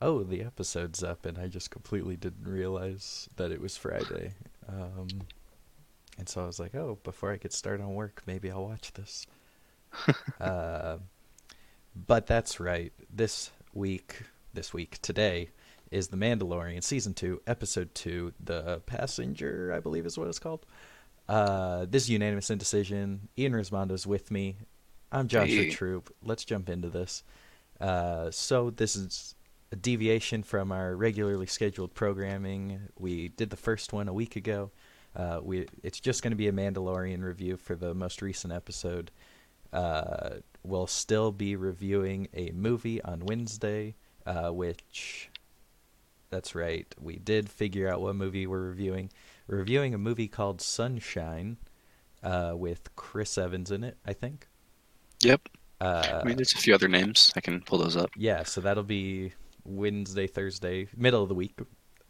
oh, the episode's up, and I just completely didn't realize that it was Friday. Um, and so I was like, oh, before I get started on work, maybe I'll watch this. uh, but that's right. This week, this week, today, is The Mandalorian Season 2, Episode 2, The Passenger, I believe is what it's called. Uh, this is unanimous indecision. Ian Rismondo's with me. I'm Joshua Hey. Troop. Let's jump into this. Uh, so this is a deviation from our regularly scheduled programming. We did the first one a week ago. Uh, we it's just going to be a Mandalorian review for the most recent episode. Uh, we'll still be reviewing a movie on Wednesday, uh, which that's right. We did figure out what movie we're reviewing. We're reviewing a movie called Sunshine, uh, with Chris Evans in it. I think. Yep. Uh, I mean, there's a few other names. I can pull those up. yeah, so that'll be Wednesday, Thursday, middle of the week,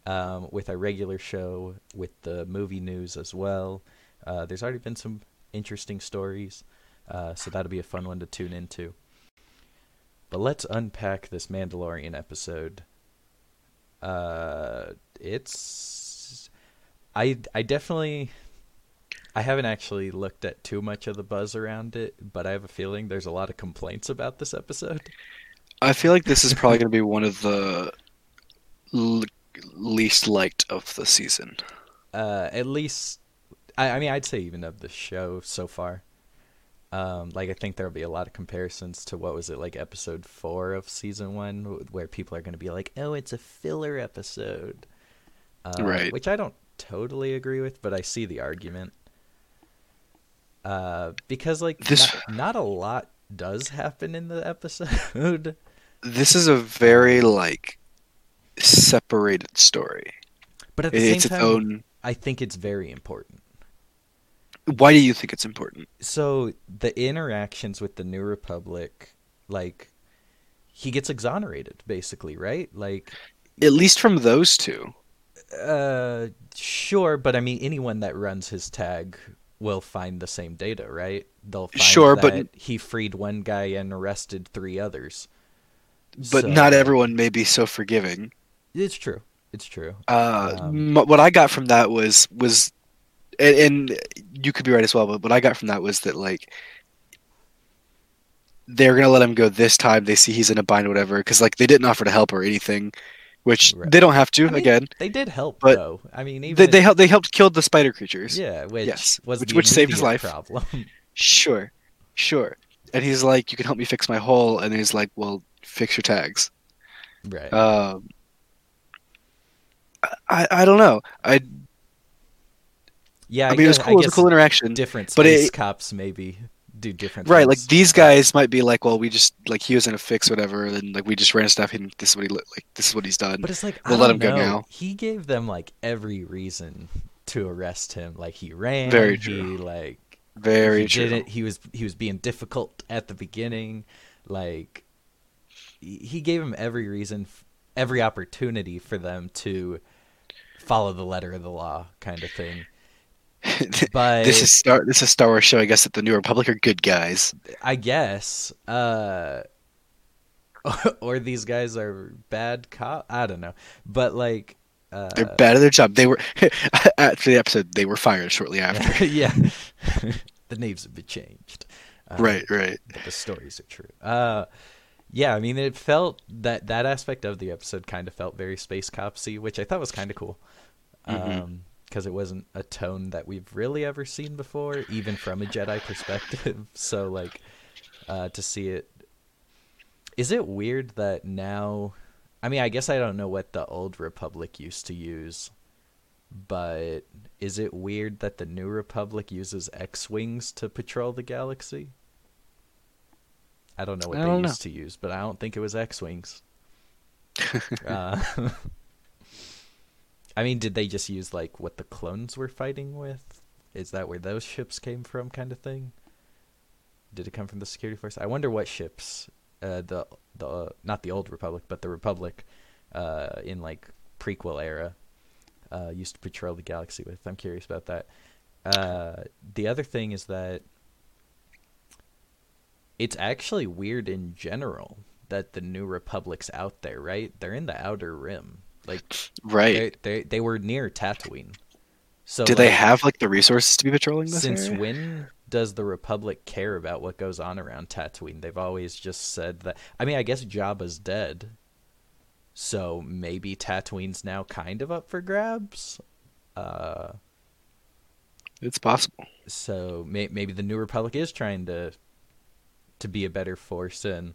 um, with our regular show with the movie news as well. Uh, there's already been some interesting stories, uh, so that'll be a fun one to tune into. But let's unpack this Mandalorian episode. Uh, it's I I definitely I haven't actually looked at too much of the buzz around it, but I have a feeling there's a lot of complaints about this episode. I feel like this is probably going to be one of the l- least liked of the season. uh, at least I, I mean I'd say even of the show so far. Um, like I think there'll be a lot of comparisons to what was it like episode four of season one, where people are going to be like, "Oh, it's a filler episode," uh, Right. Which I don't totally agree with, but I see the argument. Uh, because like This- not, not a lot does happen in the episode. This is a very like separated story. but at the same It's its time, own. I think it's very important. Why do you think it's important? so the interactions with the new republic like he gets exonerated basically right like At least from those two. uh sure but i mean anyone that runs his tag will find the same data right they'll find Sure, but- that he freed one guy and arrested three others But So- not everyone may be so forgiving. it's true it's true Uh, Um, what I got from that was was, and, and you could be right as well. But what I got from that was that like they're gonna let him go this time. They see he's in a bind, or whatever, because like they didn't offer to help or anything, which Right. they don't have to. I mean, again, they did help but though i mean even they if- they helped. They helped kill the spider creatures. yeah which Yes, was which- which saved his life. problem Sure, sure. And he's like, "You can help me fix my hole," and he's like, "Well, fix your tags." right Um, I I don't know. I yeah I mean, it was cool. It was a cool interaction. different but space it- cops maybe do different Right, like these guys might be like, well, we just like he was in a fix, whatever, and like we just ran stuff, and this is what he like. This is what he's done. But it's like We'll I let him go know. now. He gave them like every reason to arrest him. Like he ran. Very He true. like Very he true. didn't. He was he was being difficult at the beginning. Like he gave him every reason, every opportunity for them to follow the letter of the law, kind of thing. But this is Star. This is Star Wars show. I guess that the New Republic are good guys. I guess. Uh, or these guys are bad cop. I don't know, but like. Uh, They're bad at their job. They were after the episode. They were fired shortly after. yeah. the names have been changed. Uh, right, right. But the stories are true. Uh, yeah, I mean, it felt that that aspect of the episode kind of felt very space copsy, which I thought was kind of cool. Mhm. because it wasn't a tone that we've really ever seen before, even from a Jedi perspective. so, like, uh, to see it, is it weird that now? I mean, I guess I don't know what the old Republic used to use, but is it weird that the New Republic uses X-wings to patrol the galaxy? I don't know what I they don't know. used to use, but I don't think it was X-wings. uh, I mean, did they just use like what the clones were fighting with? Is that where those ships came from, kind of thing? Did it come from the security force? I wonder what ships, uh, the the uh, not the old Republic, but the Republic, uh, in like prequel era, uh, used to patrol the galaxy with. I'm curious about that. Uh, the other thing is that it's actually weird in general that the New Republic's out there, right? They're in the Outer Rim. Like Right. they they were near Tatooine. So Do they have like the resources to be patrolling this since area? when does the Republic care about what goes on around Tatooine? They've always just said that. I mean, I guess Jabba's dead, so maybe Tatooine's now kind of up for grabs. Uh, It's possible. so may- maybe the New Republic is trying to to be a better force and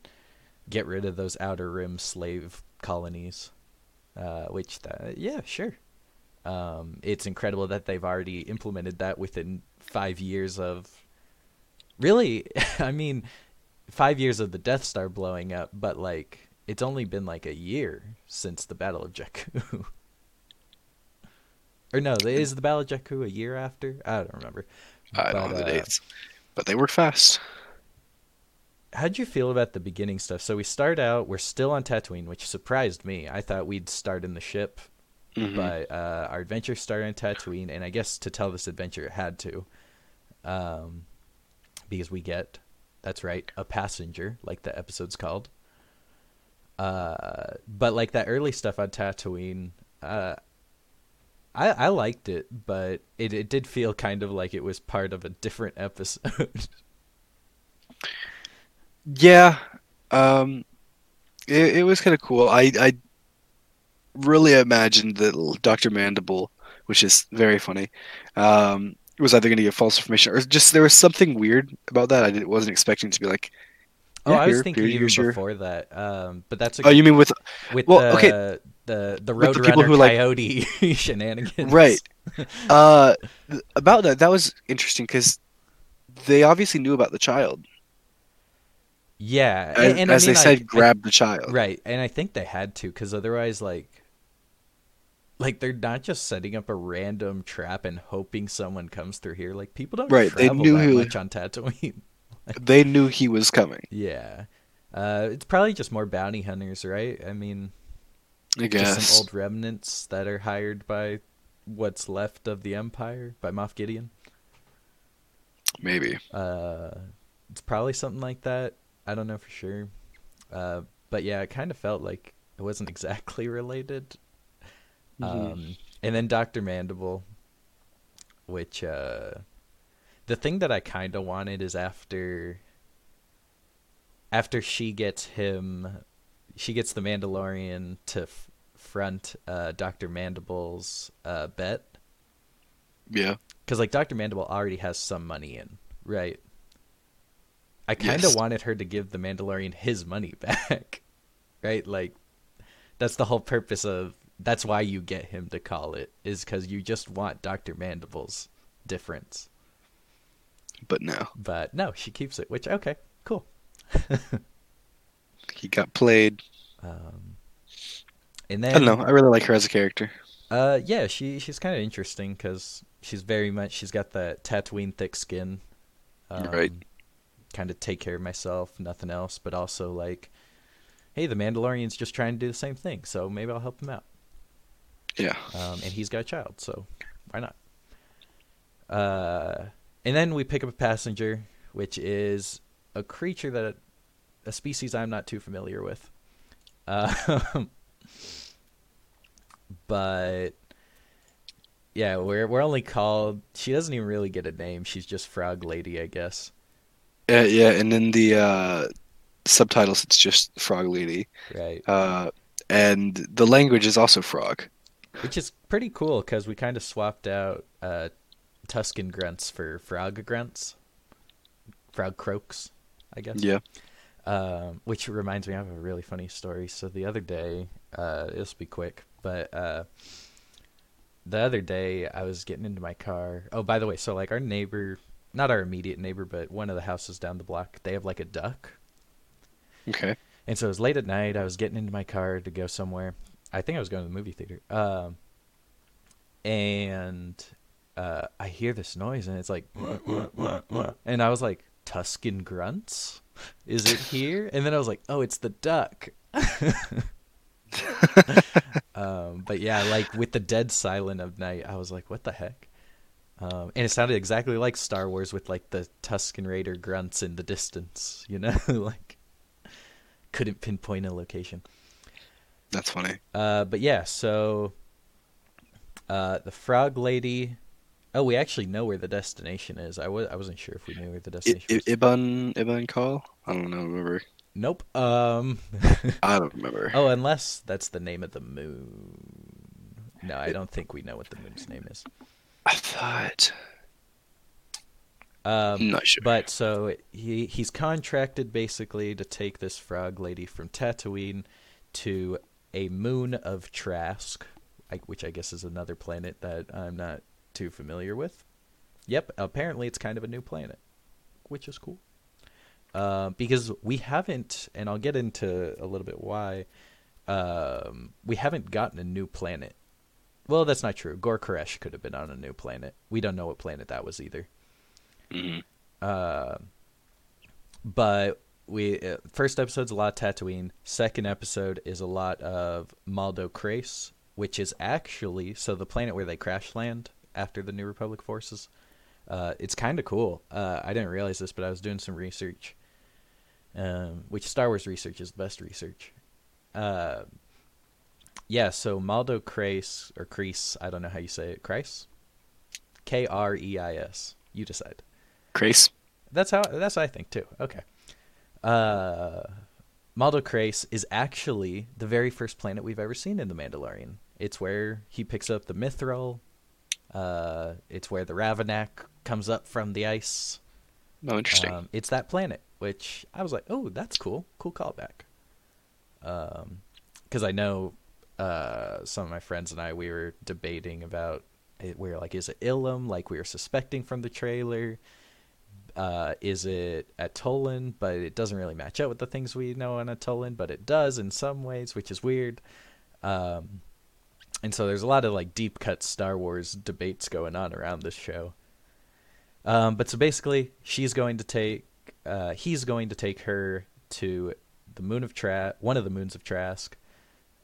get rid of those outer rim slave colonies. Uh, which, th- yeah, sure. Um, it's incredible that they've already implemented that within five years of. Really, I mean, five years of the Death Star blowing up, but like it's only been like a year since the Battle of Jakku. or no, is the Battle of Jakku a year after? I don't remember. I don't But, know the uh, dates, but they work fast. How'd you feel about the beginning stuff? So we start out, we're still on Tatooine, which surprised me. I thought we'd start in the ship, Mhm. but uh, our adventure started on Tatooine, and I guess to tell this adventure, it had to, um, because we get, that's right, a passenger, like the episode's called. Uh, but like that early stuff on Tatooine, uh, I I liked it, but it it did feel kind of like it was part of a different episode. Yeah, um, it, it was kind of cool. I I really imagined that Doctor Mandible, which is very funny, um, was either going to get false information or just there was something weird about that. I did, wasn't expecting to be like. Oh, I was here- thinking here- even your- before that. Um, but that's a, Oh, you mean with with well, the, okay. the the the people Roadrunner who, like- Coyote shenanigans. right? Uh, about that that was interesting because they obviously knew about the child, Yeah, as, and, and I mean, they I- said, I- grab the child. right, and I think they had to because otherwise, like, like they're not just setting up a random trap and hoping someone comes through here. Like people don't Right, they travel knew that who- much on Tatooine. They knew he was coming. yeah, uh, it's probably just more bounty hunters, right? I mean, I just guess. some old remnants that are hired by what's left of the Empire by Moff Gideon. Maybe. Uh, it's probably something like that. I don't know for sure. Uh, but yeah, it kind of felt like it wasn't exactly related. Mhm. Um, and then Doctor Mandible, which uh, the thing that I kind of wanted is after after she gets him, she gets the Mandalorian to f- front uh, Doctor Mandible's uh, bet Yeah. because like Doctor Mandible already has some money in, right? I kind of Yes. wanted her to give the Mandalorian his money back, right? Like that's the whole purpose of that's why you get him to call it is because you just want Doctor Mandible's difference. But no, But no, she keeps it, which okay, cool. he got played. Um, and then I don't know. I really like her as a character. Uh, yeah, she she's kind of interesting because she's very much she's got that Tatooine thick skin. Um, Right. Kind of take care of myself, nothing else, but also like, hey, the Mandalorian's just trying to do the same thing, so maybe I'll help him out. Yeah. Um, and he's got a child, so why not? Uh, and then we pick up a passenger, which is a creature that a species I'm not too familiar with. Um, but yeah, we're we're only called. She doesn't even really get a name. She's just Frog Lady, I guess. Yeah, yeah, and in the uh, subtitles, it's just Frog Lady, Right. uh, and the language is also Frog. Which is pretty cool because we kind of swapped out uh, Tusken grunts for frog grunts, frog croaks, I guess. Yeah. Um, which reminds me, I have a really funny story. So the other day, uh, this will be quick, but uh, the other day I was getting into my car. Oh, by the way, so like our neighbor, not our immediate neighbor, but one of the houses down the block, they have like a duck. Okay. And so it was late at night. I was getting into my car to go somewhere. I think I was going to the movie theater. Um, and uh, I hear this noise, and it's like, and I was like, Tusken grunts? Is it here? And then I was like, oh, it's the duck. um, but yeah, like with the dead silent of night, I was like, what the heck? Um, and it sounded exactly like Star Wars with like the Tusken Raider grunts in the distance, you know, like couldn't pinpoint a location. That's funny. Uh, but yeah, so uh, the frog lady. Oh, we actually know where the destination is. I was I wasn't sure if we knew where the destination I, was. Ibn Ibn Call? I don't know. Remember? nope. Um. I don't remember. oh, unless that's the name of the moon. No, I don't think we know what the moon's name is. I thought. Um, I'm not sure. But so he he's contracted basically to take this frog lady from Tatooine to a moon of Trask, which I guess is another planet that I'm not too familiar with. Yep, apparently it's kind of a new planet, which is cool. Uh, because we haven't, and I'll get into a little bit why. Um, we haven't gotten a new planet. Well, that's not true. Gor Koresh could have been on a new planet. We don't know what planet that was either. Mhm. Uh, but we uh, first episode's a lot of Tatooine. Second episode is a lot of Maldo Kreis, which is actually so the planet where they crash land after the New Republic forces. Uh, it's kind of cool. Uh, I didn't realize this, but I was doing some research, um, which Star Wars research is the best research. Yeah, so Maldo Kreis or Crease, I don't know how you say it. Kreis, K R E I S. You decide. Grace? That's how that's what I think too. Okay. Uh Maldo Kreis is actually the very first planet we've ever seen in The Mandalorian. It's where he picks up the Mythrol. Uh it's where the Ravinak comes up from the ice. Oh, interesting. Um, it's that planet, which I was like, "Oh, that's cool. Cool callback." Um cuz I know uh some of my friends and I we were debating about it, we were like, is it Ilum like we were suspecting from the trailer? uh, is it Atollon, but it doesn't really match up with the things we know on Atollon, but it does in some ways, which is weird. Um, and so there's a lot of like deep cut Star Wars debates going on around this show. Um, but so basically, she's going to take, uh, he's going to take her to the moon of Tra, one of the moons of Trask,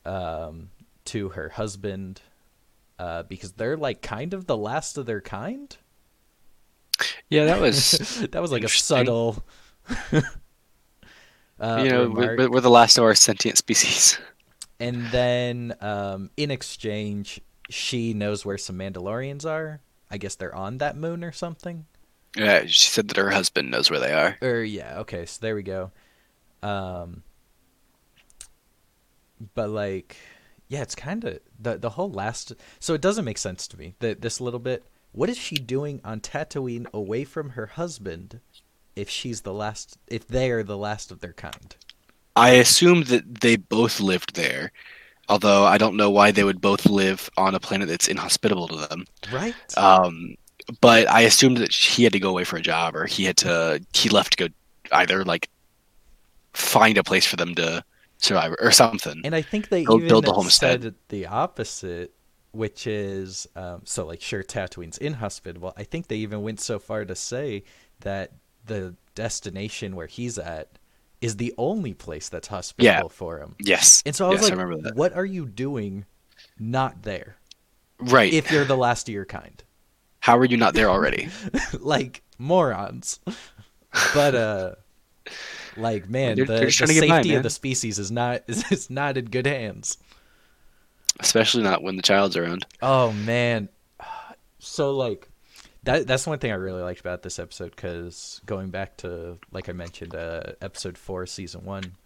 um, to her husband, uh, because they're like kind of the last of their kind. yeah, that was. that was like a subtle. uh, you know, we're, we're the last of our sentient species. and then um, in exchange, she knows where some Mandalorians are. I guess they're on that moon or something. Yeah, she said that her husband knows where they are. Or yeah, okay, so there we go. Um, but like, yeah, it's kind of the the whole last. So it doesn't make sense to me that this little bit. What is she doing on Tatooine away from her husband? If she's the last, if they are the last of their kind, I assumed that they both lived there, although I don't know why they would both live on a planet that's inhospitable to them. right? Um, but I assumed that he had to go away for a job, or he had to he left to go either like find a place for them to survive or something. And I think they even build the homestead. said the opposite, which is um, so like sure Tatooine's inhospitable. I think they even went so far to say that the destination where he's at is the only place that's hospitable for him. yes, And so I was yes, like, I what are you doing not there Right? if you're the last of your kind? How are you not there already? like morons. But uh like man, They're- the, they're the just trying to by, safety of the species is not is, is not in good hands. Especially not when the child's around. Oh man, so like that that's one thing I really liked about this episode because going back to like I mentioned, uh, episode four, season one,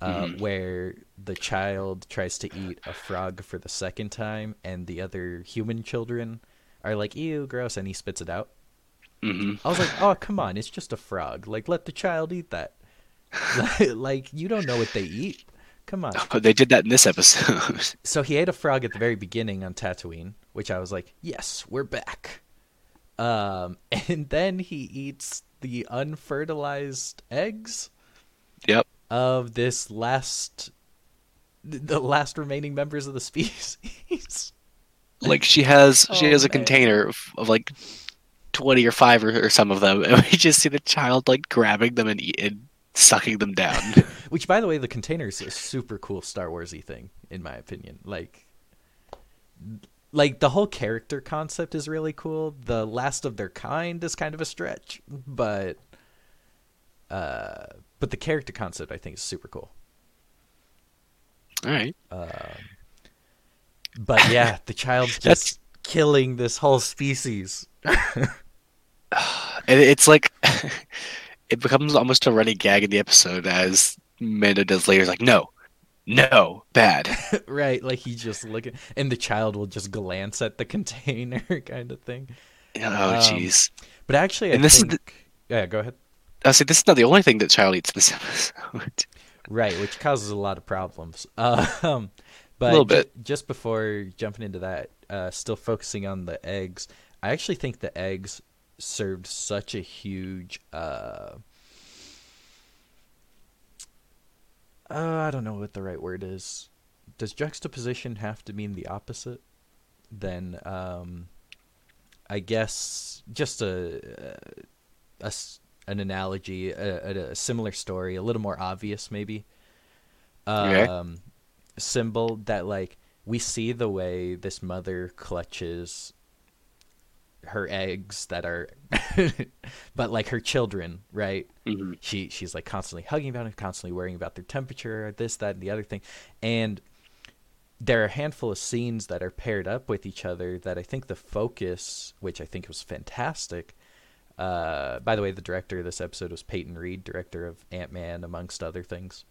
uh, Mhm. where the child tries to eat a frog for the second time, and the other human children are like, "Ew, gross," and he spits it out. hmm I was like, "Oh, come on, it's just a frog. Like, let the child eat that. like, you don't know what they eat. Come on." But they did that in this episode. So he ate a frog at the very beginning on Tatooine, which I was like, "Yes, we're back." Um, and then he eats the unfertilized eggs yep. of this last, the last remaining members of the species. Like she has she Oh, has a man. container of, of like twenty or five or, or some of them, and we just see the child like grabbing them and eat, and sucking them down. Which, by the way, the container is a super cool Star Warsy thing, in my opinion. Like, like the whole character concept is really cool. The last of their kind is kind of a stretch, but, uh, but the character concept I think is super cool. All right. Um, but yeah, the child's That's- just killing this whole species. And it's like it becomes almost a running gag in the episode as Mando does later. He's like, no, no, bad. right, like he just looking, and the child will just glance at the container, kind of thing. Oh, Um, jeez. But actually, I And this is think, yeah, go ahead. I like, this is not the only thing that child eats in this episode. Right, which causes a lot of problems. Um, but little ju- bit. just before jumping into that, uh, still focusing on the eggs, I actually think the eggs served such a huge. Uh, uh, I don't know what the right word is. Does juxtaposition have to mean the opposite? Then, um, I guess just a, a an analogy, a, a, a similar story, a little more obvious maybe. Um, symbol that like we see the way this mother clutches her eggs that are, but like her children, right? Mhm. She she's like constantly hugging about it, constantly worrying about their temperature, this, that, and the other thing, and there are a handful of scenes that are paired up with each other that I think the focus, which I think was fantastic. Uh, by the way, the director of this episode was Peyton Reed, director of Ant Man, amongst other things.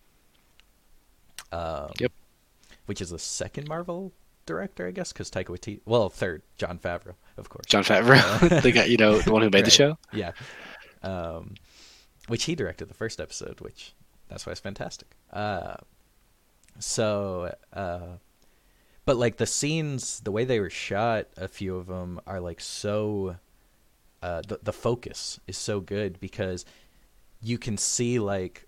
Um, Yep. Which is the second Marvel director, I guess, because Taika Waititi. Well, third, Jon Favreau, of course. Jon Favreau, the guy, you know, the one who made the show. Yeah. Um, which he directed the first episode, which that's why it's fantastic. Uh, so, uh, but like the scenes, the way they were shot, a few of them are like so. Uh, the the focus is so good because you can see like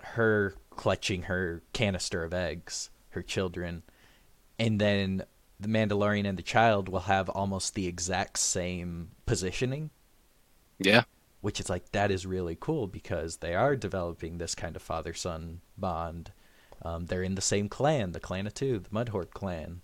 her clutching her canister of eggs, her children, and then the Mandalorian and the child will have almost the exact same positioning Yeah. which is like that is really cool because they are developing this kind of father son bond. Um, they're in the same clan, the clan of two, the Mudhorn clan.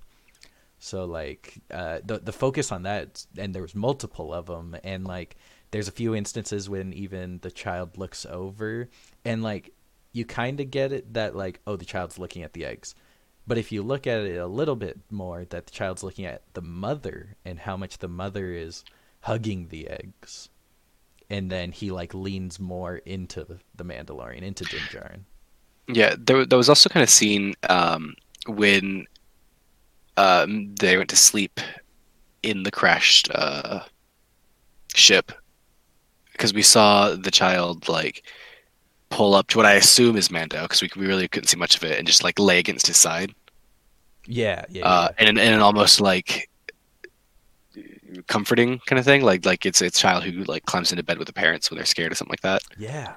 So like uh, the the focus on that, and there was multiple of them, and like there's a few instances when even the child looks over, and like you kind of get it that like oh the child's looking at the eggs, but if you look at it a little bit more, that the child's looking at the mother and how much the mother is hugging the eggs and then he like leans more into the, Mandalorian, into Din Djarin. Yeah, there, there was also kind of seen um, when um, they went to sleep in the crashed uh, ship because we saw the child like pull up to what I assume is Mando because we, we really couldn't see much of it and just like lay against his side Yeah, yeah, uh, and in, in an almost like comforting kind of thing like like it's it's a child who like climbs into bed with the parents when they're scared or something like that yeah.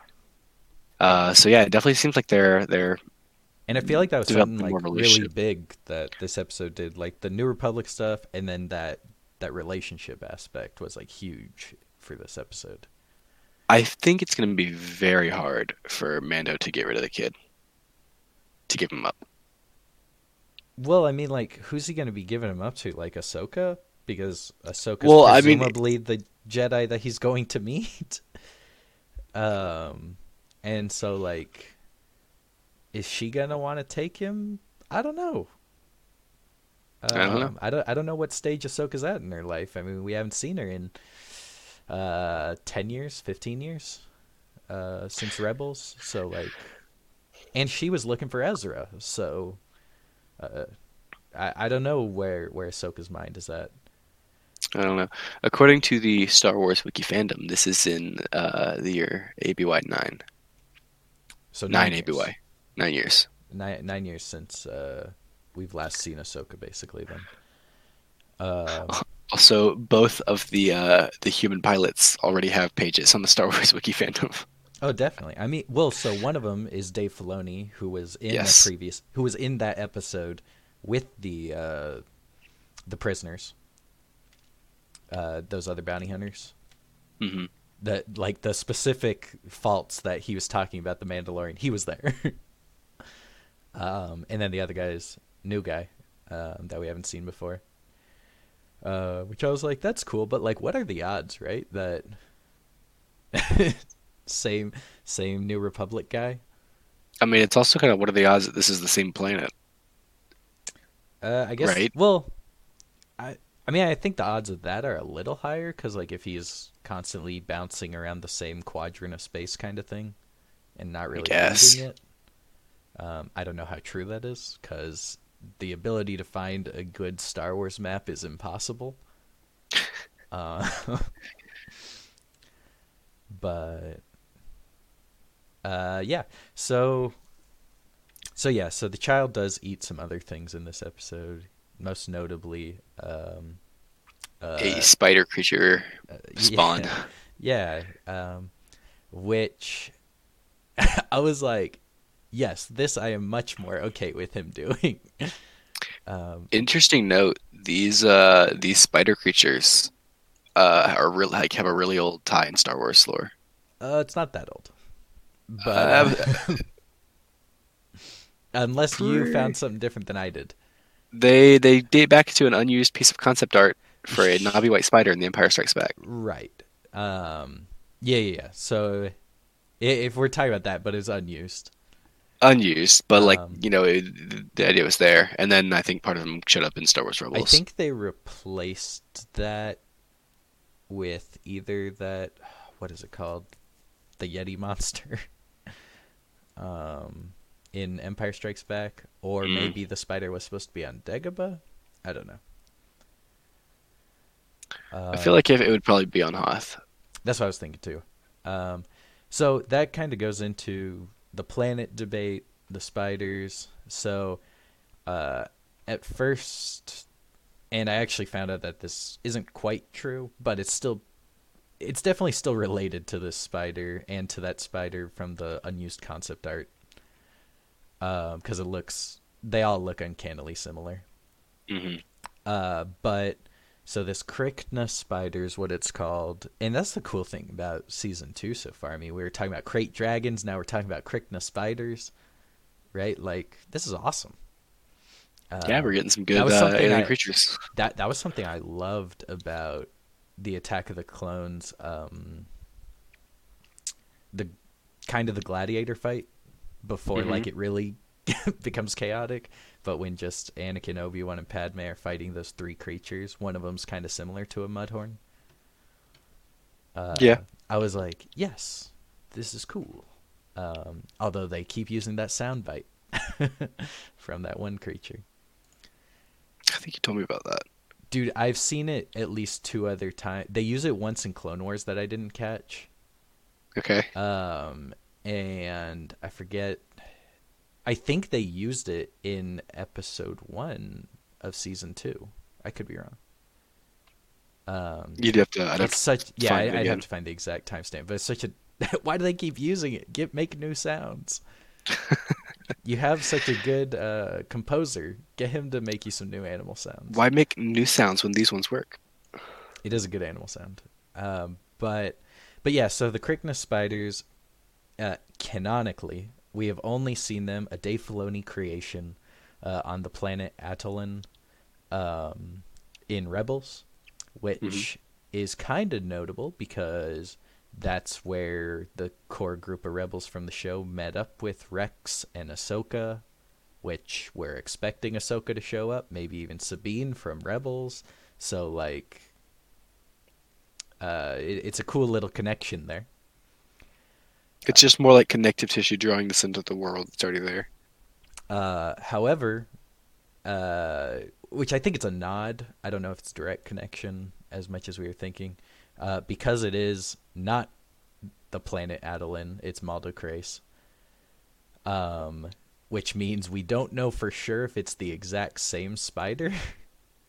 uh, so yeah it definitely seems like they're they're And I feel like that was something like really big that this episode did. Like the New Republic stuff, and then that that relationship aspect was like huge for this episode. I think it's going to be very hard for Mando to get rid of the kid, to give him up. Well, I mean, like, who's he going to be giving him up to? Like Ahsoka, because Ahsoka's Well, I mean- presumably the Jedi that he's going to meet. um, and so like, is she gonna want to take him? I don't know. I don't know. Um, I don't. I don't know what stage Ahsoka's at in her life. I mean, we haven't seen her in uh, ten years, fifteen years, uh, since Rebels. So like, and she was looking for Ezra. So, uh, I I don't know where where Ahsoka's mind is at. I don't know. According to the Star Wars wiki fandom, this is in uh, the year ABY nine, So nine years. ABY, nine years. Nine nine years since uh, we've last seen Ahsoka, basically. Then. Uh, Also, both of the uh, the human pilots already have pages on the Star Wars wiki fandom. Oh, definitely. I mean, well, so one of them is Dave Filoni, who was in Yes. a previous, who was in that episode with the uh, the prisoners, uh, those other bounty hunters. hmm That like the specific faults that he was talking about the Mandalorian, he was there. um, and then the other guy is new guy um, that we haven't seen before. Uh, which I was like, that's cool, but like, what are the odds, right? That same same New Republic guy. I mean, it's also kind of what are the odds that this is the same planet? Uh, I guess. Right. Well, I I mean I think the odds of that are a little higher because like if he's constantly bouncing around the same quadrant of space kind of thing, and not really using it. Um, I don't know how true that is because the ability to find a good Star Wars map is impossible. Uh, but uh, yeah, so so yeah, so the child does eat some other things in this episode, most notably um, uh, a spider creature uh, spawn. Yeah, yeah um, which I was like, yes, this I am much more okay with him doing. um, Interesting note: these uh these spider creatures uh are real like have a really old tie in Star Wars lore. uh, it's not that old, but Uh, unless you found something different than I did. They they date back to an unused piece of concept art for a knobby white spider in The Empire Strikes Back. Right. Um, yeah, yeah, yeah. So if we're talking about that, but it's unused. Unused, but like Um, you know, it, the idea was there, and then I think part of them showed up in Star Wars Rebels. I think they replaced that with either that what is it called? The Yeti monster. um in Empire Strikes Back or Mm. maybe the spider was supposed to be on Dagobah? I don't know. Uh, I feel like if it would probably be on Hoth. That's what I was thinking too. Um, so that kind of goes into the planet debate, the spiders. So uh, at first, and I actually found out that this isn't quite true, but it's still, it's definitely still related to this spider and to that spider from the unused concept art. Because it looks, they all look uncannily similar. hmm Uh, but so this Krykna spider is what it's called, and that's the cool thing about season two so far. I mean, we were talking about crate dragons, now we're talking about Krykna spiders, right? Like this is awesome. Uh, yeah, we're getting some good uh, alien I- creatures. that that was something I loved about the Attack of the Clones, um, the kind of the gladiator fight before Mhm. like it really becomes chaotic. But when just Anakin, Obi Wan, and Padme are fighting those three creatures, one of them's kind of similar to a mudhorn. Uh, Yeah. I was like, yes, this is cool. Um, although they keep using that sound bite from that one creature. I think you told me about that. Dude, I've seen it at least two other times. They use it once in Clone Wars that I didn't catch. Okay. Um, and I forget. I think they used it in episode one of season two. I could be wrong. Um, You'd have to. I'd have it's such yeah. find I, I'd have to find the exact timestamp, but it's such a. why do they keep using it? Get make new sounds. you have such a good uh, composer. Get him to make you some new animal sounds. Why make new sounds when these ones work? It is a good animal sound. Um, but but yeah, so the Krykna spiders, uh, canonically, we have only seen them a Dave Filoni creation uh, on the planet Atollon um, in Rebels, which Mhm. is kind of notable because that's where the core group of rebels from the show met up with Rex and Ahsoka, which we're expecting Ahsoka to show up, maybe even Sabine from Rebels. So like, uh, it, it's a cool little connection there. It's just more like connective tissue drawing this into the world that's already there. Uh, however, uh, which I think it's a nod. I don't know if it's direct connection as much as we were thinking, uh, because it is not the planet Atollon. It's Maldo Kreis. Um, which means we don't know for sure if it's the exact same spider.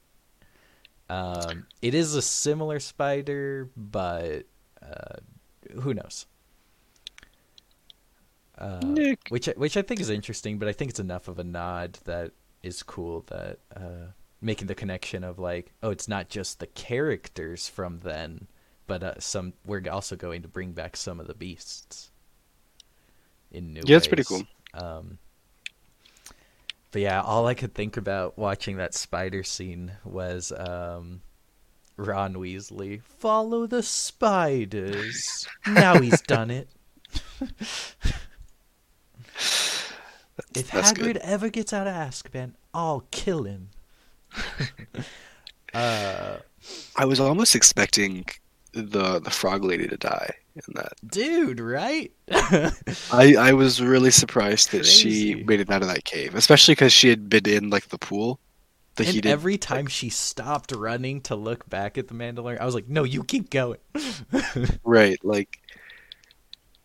um, it is a similar spider, but uh, who knows? Uh, which I- which I think is interesting, but I think it's enough of a nod that is cool that uh, making the connection of like, oh, it's not just the characters from then, but uh, some we're also going to bring back some of the beasts in new. Yeah, it's pretty cool. Um, but yeah, all I could think about watching that spider scene was um, Ron Weasley. Follow the spiders. now he's done it. if Hagrid good. ever gets out of Azkaban, I'll kill him. uh, I was almost expecting the the frog lady to die in that. dude, right? I I was really surprised that she made it out of that cave, especially because she had been in like the pool, the and heated. every time she stopped running to look back at the Mandalorian, I was like, "No, you keep going." right, like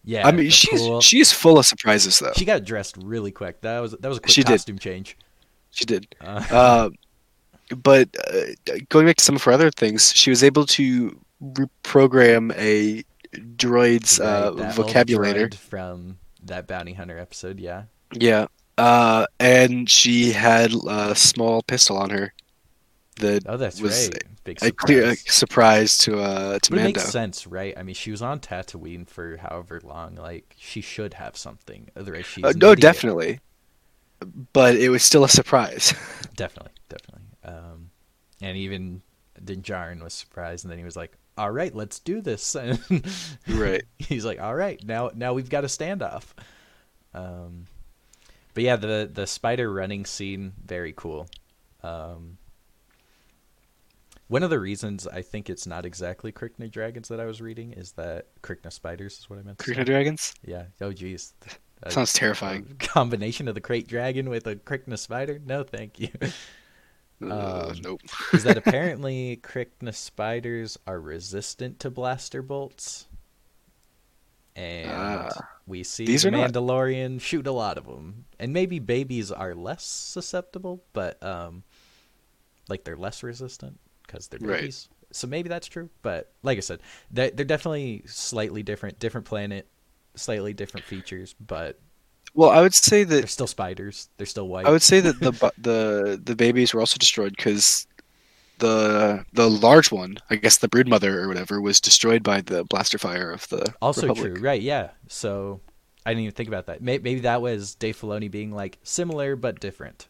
yeah, I mean, she's pool. she's full of surprises though. she got dressed really quick. That was that was a quick She did. costume change. She did. Uh, Uh, but uh, going back to some of her other things, she was able to reprogram a droid's uh, right, vocabulator. droid from that bounty hunter episode. Yeah, Yeah. Uh, and she had a small pistol on her that oh, that's was right. Big a clear surprise. surprise to uh to But it Mando. makes sense, right? I mean, she was on Tatooine for however long. Like, she should have something. Otherwise, she's Uh, no, idiot. definitely. But it was still a surprise. definitely, definitely. Um, and even Din Djarin was surprised, and then he was like, "All right, let's do this." And right. he's like, "All right, now now we've got a standoff." Um, but yeah, the the spider running scene very cool. Um, one of the reasons I think it's not exactly Krykna dragons that I was reading is that Krykna spiders is what I meant. Say. dragons? Yeah. Oh, jeez. A- Sounds terrifying. combination of the crate dragon with a Krykna spider? No, thank you. Uh, Um, nope. is that apparently Krykna spiders are resistant to blaster bolts, and Ah. we see These the are not- Mandalorian shoot a lot of them. And maybe babies are less susceptible, but um, like they're less resistant because they're Right. babies. So maybe that's true. But like I said, they they're definitely slightly different, different planet, slightly different features, but Well, I would say that they're still spiders. They're still white. I would say that the the the babies were also destroyed because the the large one, I guess the brood mother or whatever, was destroyed by the blaster fire of the Also Republic. true, right? Yeah. So I didn't even think about that. Maybe that was Dave Filoni being like similar but different,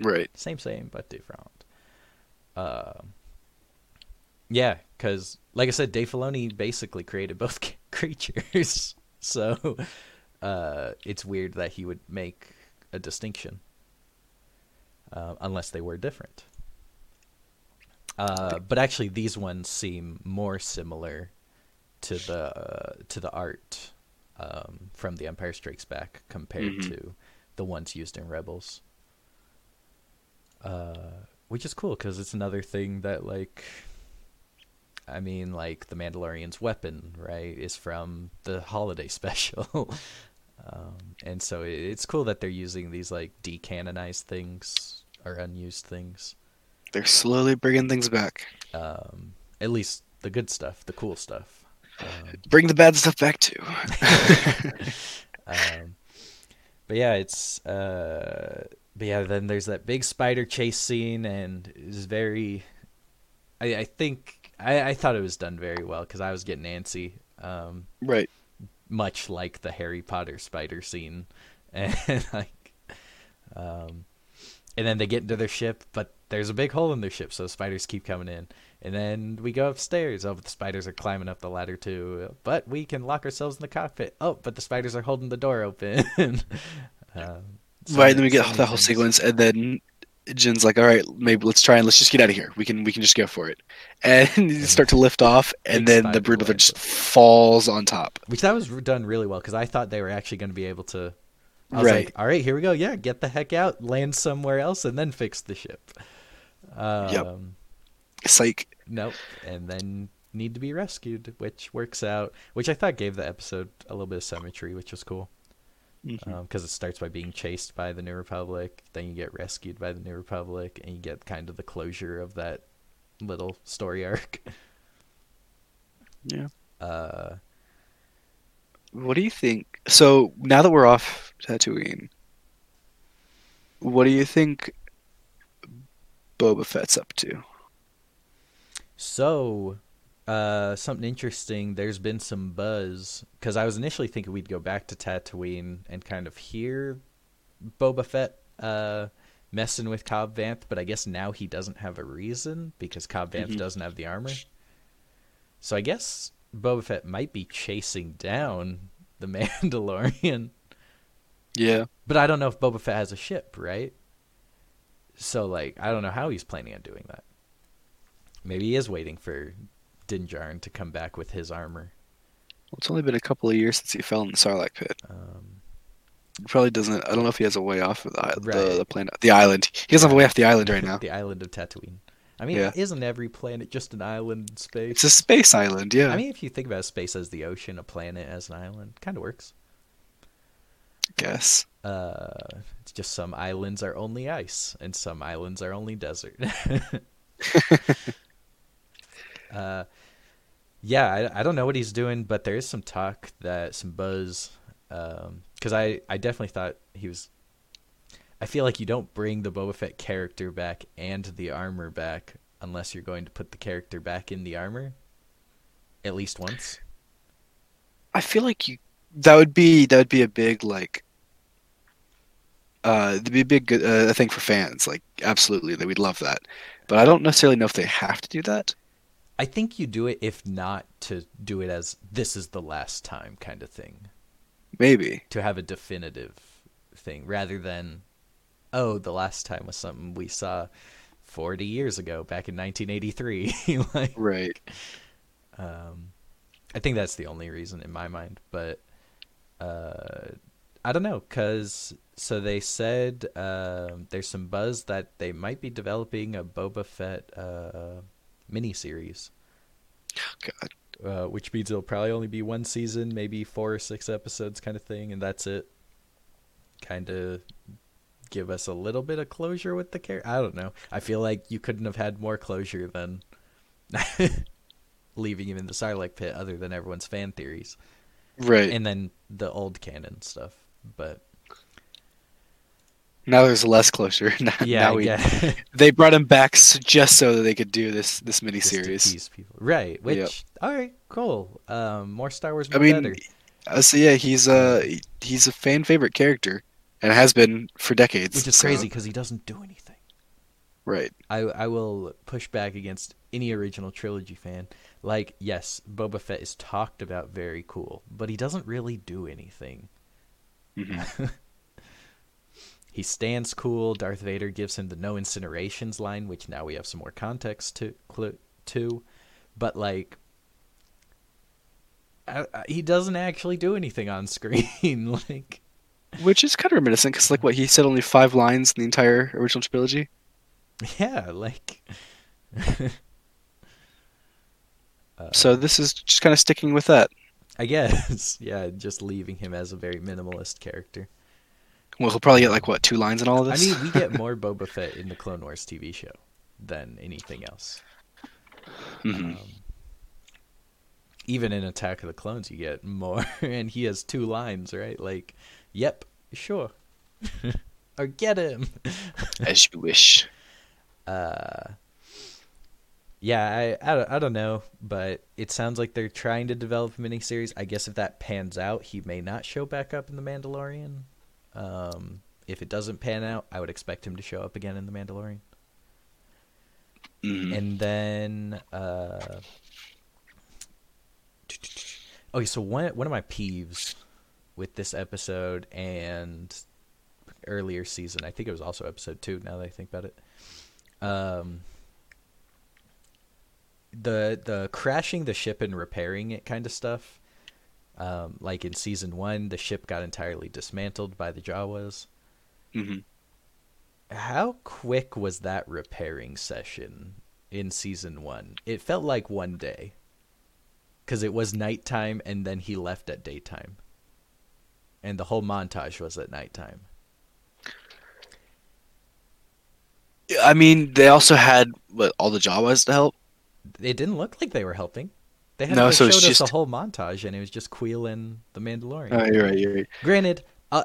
Right. same same but different. Um, yeah, because like I said, Dave Filoni basically created both creatures, so uh, it's weird that he would make a distinction uh, unless they were different. Uh, but actually, these ones seem more similar to the uh, to the art um, from The Empire Strikes Back compared Mhm. to the ones used in Rebels. Uh, which is cool because it's another thing that like, I mean, like the Mandalorian's weapon, right, is from the holiday special. Um, and so it- it's cool that they're using these like decanonized things or unused things. They're slowly bringing things back. Um, at least the good stuff, the cool stuff. Um, Bring the bad stuff back too. um, but yeah, it's uh, but yeah. Then there's that big spider chase scene, and it's very. I, I think I, I thought it was done very well because I was getting antsy, um, right. much like the Harry Potter spider scene, and like, um, and then they get into their ship, but there's a big hole in their ship, so spiders keep coming in. And then we go upstairs. Oh, but the spiders are climbing up the ladder too. But we can lock ourselves in the cockpit. Oh, but the spiders are holding the door open. um, so right. Then we get the whole sequence, and then Jin's like, "All right, maybe let's try and let's just get out of here. We can we can just go for it." And you start to lift off, and then the spider brood mother just falls on top. Which that was done really well because I thought they were actually going to be able to. I was Right. like, all right, here we go. Yeah, get the heck out, land somewhere else, and then fix the ship. Um, It's like Nope. And then need to be rescued, which works out. Which I thought gave the episode a little bit of symmetry, which was cool. Because it starts by being chased by the New Republic, then you get rescued by the New Republic, and you get kind of the closure of that little story arc. yeah. Uh, What do you think? So now that we're off Tatooine, what do you think Boba Fett's up to? So, uh, something interesting. There's been some buzz because I was initially thinking we'd go back to Tatooine and kind of hear Boba Fett uh, messing with Cobb Vanth, but I guess now he doesn't have a reason because Cobb Vanth Mhm. doesn't have the armor. So I guess Boba Fett might be chasing down the Mandalorian, Yeah. but I don't know if Boba Fett has a ship, right? So like I don't know how he's planning on doing that. Maybe he is waiting for Din Djarin to come back with his armor. Well, it's only been a couple of years since he fell in the Sarlacc pit. Um, He probably doesn't. I don't know if he has a way off of the, Right. the, the planet, the island. He doesn't have a way off the island right now. the island of Tatooine. I mean, Yeah. isn't every planet just an island in space? It's a space island, yeah. I mean, if you think about space as the ocean, a planet as an island, kind of works. I guess. Uh, it's just some islands are only ice, and some islands are only desert. uh, yeah, I, I don't know what he's doing, but there is some talk that some buzz, because I I definitely thought he was. I feel like you don't bring the Boba Fett character back and the armor back unless you're going to put the character back in the armor, at least once. I feel like you that would be that would be a big like uh it'd be a big uh, thing for fans like absolutely that we'd love that but i don't necessarily know if they have to do that I think you do it if not to do it as this is the last time kind of thing. maybe. To have a definitive thing rather than oh, the last time was something we saw 40 years ago back in 1983 like right. um I think that's the only reason in my mind, but uh I don't know cuz so they said um there's some buzz that they might be developing a Boba Fett uh miniseries. god uh, which means it'll probably only be one season, maybe four or six episodes, kind of thing, and that's it. Kind of give us a little bit of closure with the character. I don't know. I feel like you couldn't have had more closure than leaving him in the Sarlacc pit, other than everyone's fan theories, right and then the old canon stuff. But now there's less closure now, yeah, now we, yeah. they brought him back just so that they could do this this mini series. right? Which Yep. all right, cool. Um, more Star Wars, i mean better. uh, so yeah he's uh he's a fan favorite character and has been for decades Which is so- crazy because he doesn't do anything. right I I will push back against any original trilogy fan. Like, yes, Boba Fett is talked about very cool, but he doesn't really do anything. Mhm. He stands cool. Darth Vader gives him the no incinerations line, which now we have some more context to cl- to. But like, I, I- he doesn't actually do anything on screen. like, which is kind of reminiscent because like what he said only five lines in the entire original trilogy yeah, like. uh, so this is just kind of sticking with that I guess, yeah, just leaving him as a very minimalist character. Well he'll probably get like what two lines in all of this. I mean, we get more Boba Fett in the Clone Wars TV show than anything else. Mhm. Um, even in Attack of the Clones, you get more, and he has two lines, right? Like, "Yep, sure," or "Get him." as you wish uh, yeah, I, I, don't- I don't know, but it sounds like they're trying to develop a miniseries. I guess if that pans out, he may not show back up in The Mandalorian. Um, if it doesn't pan out, I would expect him to show up again in The Mandalorian. Mhm. And then, uh, okay, so one one of my peeves with this episode and earlier season, I think it was also episode two. Now that I think about it, um, the the crashing the ship and repairing it kind of stuff. Um, like in season one, the ship got entirely dismantled by the Jawas. Mhm. How quick was that repairing session in season one? It felt like one day. Because it was nighttime and then he left at daytime. And the whole montage was at nighttime. I mean, they also had what, all the Jawas to help. It didn't look like they were helping. They had No, they so showed us a whole montage and it was just Kuiil and the Mandalorian. Oh, you're right. You're right. Granted, uh,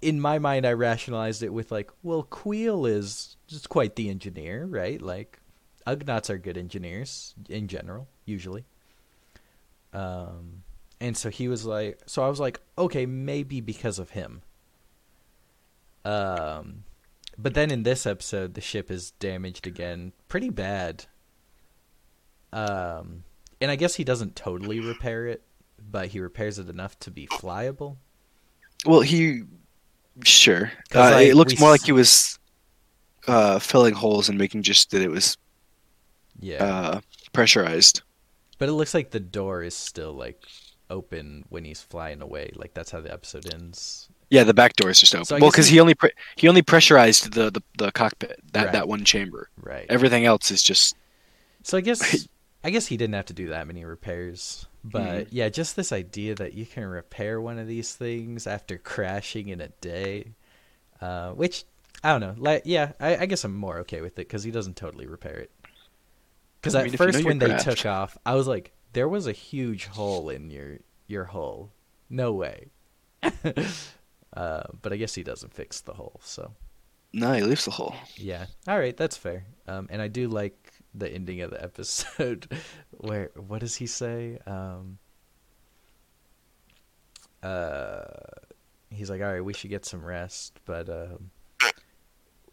in my mind, I rationalized it with like, well, Kuiil is just quite the engineer, right? Like, Ugnaughts are good engineers in general, usually. Um, and so he was like, so I was like, okay, maybe because of him. Um, but then in this episode, the ship is damaged again, pretty bad. Um, and I guess he doesn't totally repair it, but he repairs it enough to be flyable. Well, he sure. Uh, like, it looks more like he was. uh, filling holes and making just that it was Yeah. uh, pressurized. but it looks like the door is still like open when he's flying away. Like that's how the episode ends. Yeah, the back door is just open. So well, because he- he only pre- he only pressurized the, the, the cockpit that Right. that one chamber. Right. Everything else is just So I guess I guess he didn't have to do that many repairs. But Mhm. yeah, just this idea that you can repair one of these things after crashing in a day, uh, which I don't know. Like, yeah, I, I guess I'm more okay with it because he doesn't totally repair it. Because I at mean, if you know first, when they took off, I was like, there was a huge hole in your your hull. No way. uh, but I guess he doesn't fix the hole, so. no, he leaves the hole. Yeah. All right, that's fair. Um, and I do like the ending of the episode where what does he say? Um, uh, he's like, "All right, we should get some rest, but um,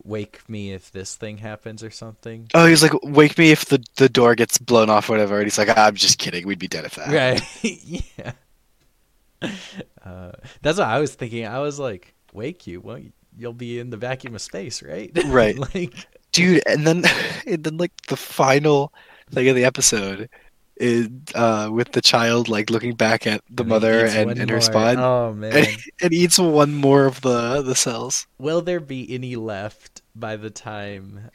wake me if this thing happens or something." Oh, he's like, wake me if the, the door gets blown off, or whatever. And he's like, I'm just kidding. We'd be dead if that. Right. yeah. Uh, that's what I was thinking. I was like, "Wake you? Well, you'll be in the vacuum of space, right?" Right. like, dude and then and then like the final thing of the episode is uh with the child like looking back at the and mother and, her spawn Oh man. and, and eats one more of the the cells Will there be any left by the time?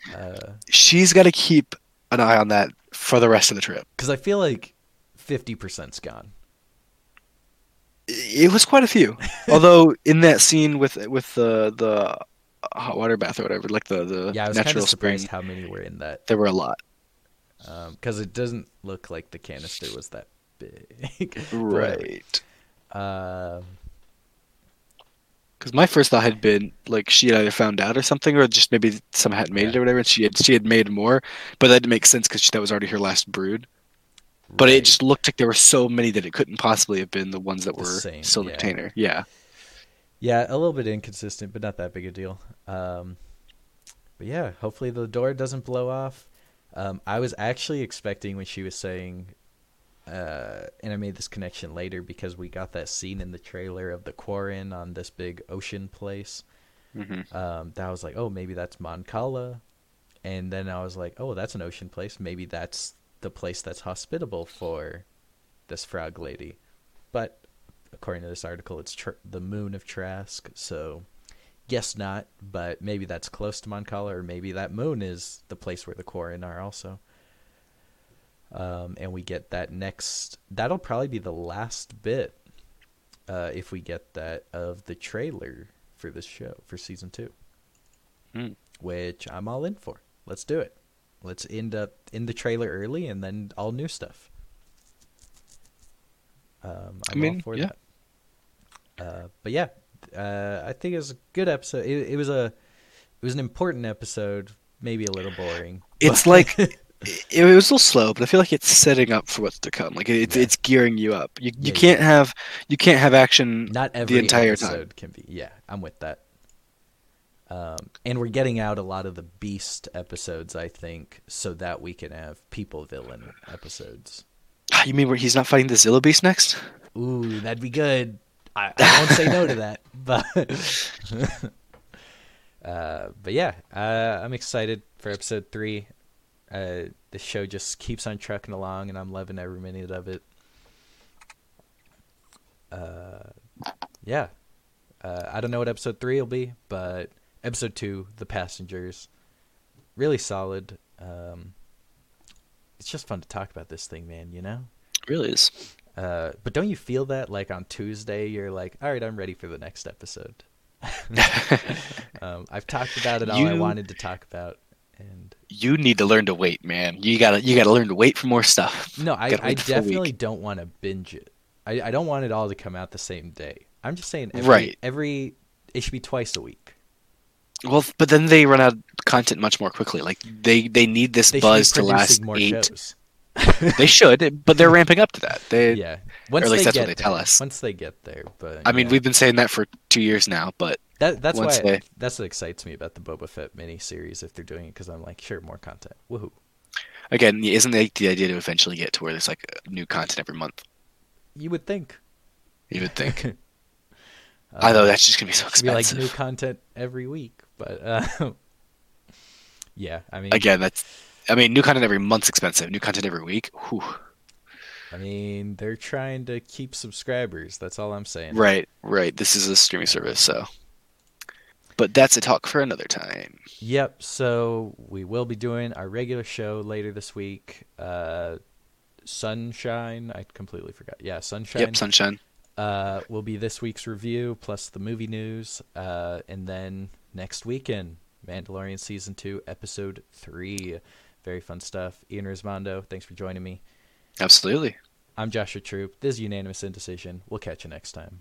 she's got to keep an eye on that for the rest of the trip Because I feel like fifty percent's gone. it was quite a few although in that scene with with the the hot water bath or whatever like the the Yeah, I was kind natural of spring how many were in that. there were a lot Because it doesn't look like the canister was that big. But, right um, Because my first thought had been like she had either found out or something, or just maybe some hadn't made it or whatever. And she had she had made more, but that didn't make sense because that was already her last brood. But right. it just looked like there were so many that it couldn't possibly have been the ones that The were same, still in the yeah. container. Yeah, Yeah, a little bit inconsistent, but not that big a deal. Um, but yeah, hopefully the door doesn't blow off. Um, I was actually expecting when she was saying, uh, and I made this connection later because we got that scene in the trailer of the Quarren on this big ocean place. hmm Um, that I was like, oh, maybe that's Mon Cala. And then I was like, oh, that's an ocean place. Maybe that's the place that's hospitable for this frog lady. But according to this article, it's tr- the moon of Trask. So, guess not. But maybe that's close to Mon Cala, or maybe that moon is the place where the Quarren are also. Um, and we get that next. That'll probably be the last bit, uh, if we get that, of the trailer for this show for season two Hmm. which I'm all in for. Let's do it. Let's end up in the trailer early and then all new stuff. Um, I'm mean, all for yeah. that. Uh, but yeah, uh, I think it was a good episode. It, it was a it was an important episode, maybe a little boring. It's but- like it, was a little slow, but I feel like it's setting up for what's to come. Like it, it's Yeah. it's gearing you up. You Yeah, you can't have you can't have action. not every the entire episode time. can be. Yeah, I'm with that. Um, and we're getting out a lot of the Beast episodes, I think, so that we can have people villain episodes. You mean where he's not fighting the Zillo Beast next? Ooh, that'd be good. I, I won't say no to that, but uh, but yeah, uh, I'm excited for episode three. Uh, the show just keeps on trucking along, and I'm loving every minute of it. Uh, yeah, uh, I don't know what episode three will be, but episode two, the passengers, really solid. Um, it's just fun to talk about this thing, man. You know. It really is. Uh, but don't you feel that like on Tuesday you're like, all right, I'm ready for the next episode. um, I've talked about it all I wanted to talk about, and you need to learn to wait, man. You gotta you gotta learn to wait for more stuff. no, I, I wait the full week. definitely don't want to binge it. I, I don't want it all to come out the same day. I'm just saying, every, Right. Every it should be twice a week. Well, but then they run out of content much more quickly. Like they they need this They buzz to last eight. shows. They should, but they're ramping up to that. They, yeah, once at least they that's get what they tell there. us. Once they get there, but I mean, yeah. we've been saying that for two years now, but That that's why they- that's what excites me about the Boba Fett miniseries if they're doing it because I'm like, sure, more content, woohoo. again, isn't the, the idea to eventually get to where there's like new content every month? You would think. You would think. Uh, Although that's just gonna be so It'd be like new content every week, but uh, Yeah, I mean, Again, that's. I mean, new content every month's expensive. New content every week. Whew. I mean, they're trying to keep subscribers. That's all I'm saying. Right, right. This is a streaming service, so. But that's a talk for another time. Yep. So we will be doing our regular show later this week. Uh, Sunshine. I completely forgot. Yeah, Sunshine. Yep, sunshine. uh, will be this week's review plus the movie news, uh, and then next weekend, Mandalorian season two, episode three. Very fun stuff. Ian Rismondo, thanks for joining me. Absolutely. I'm Joshua Troop. This is Unanimous Indecision. We'll catch you next time.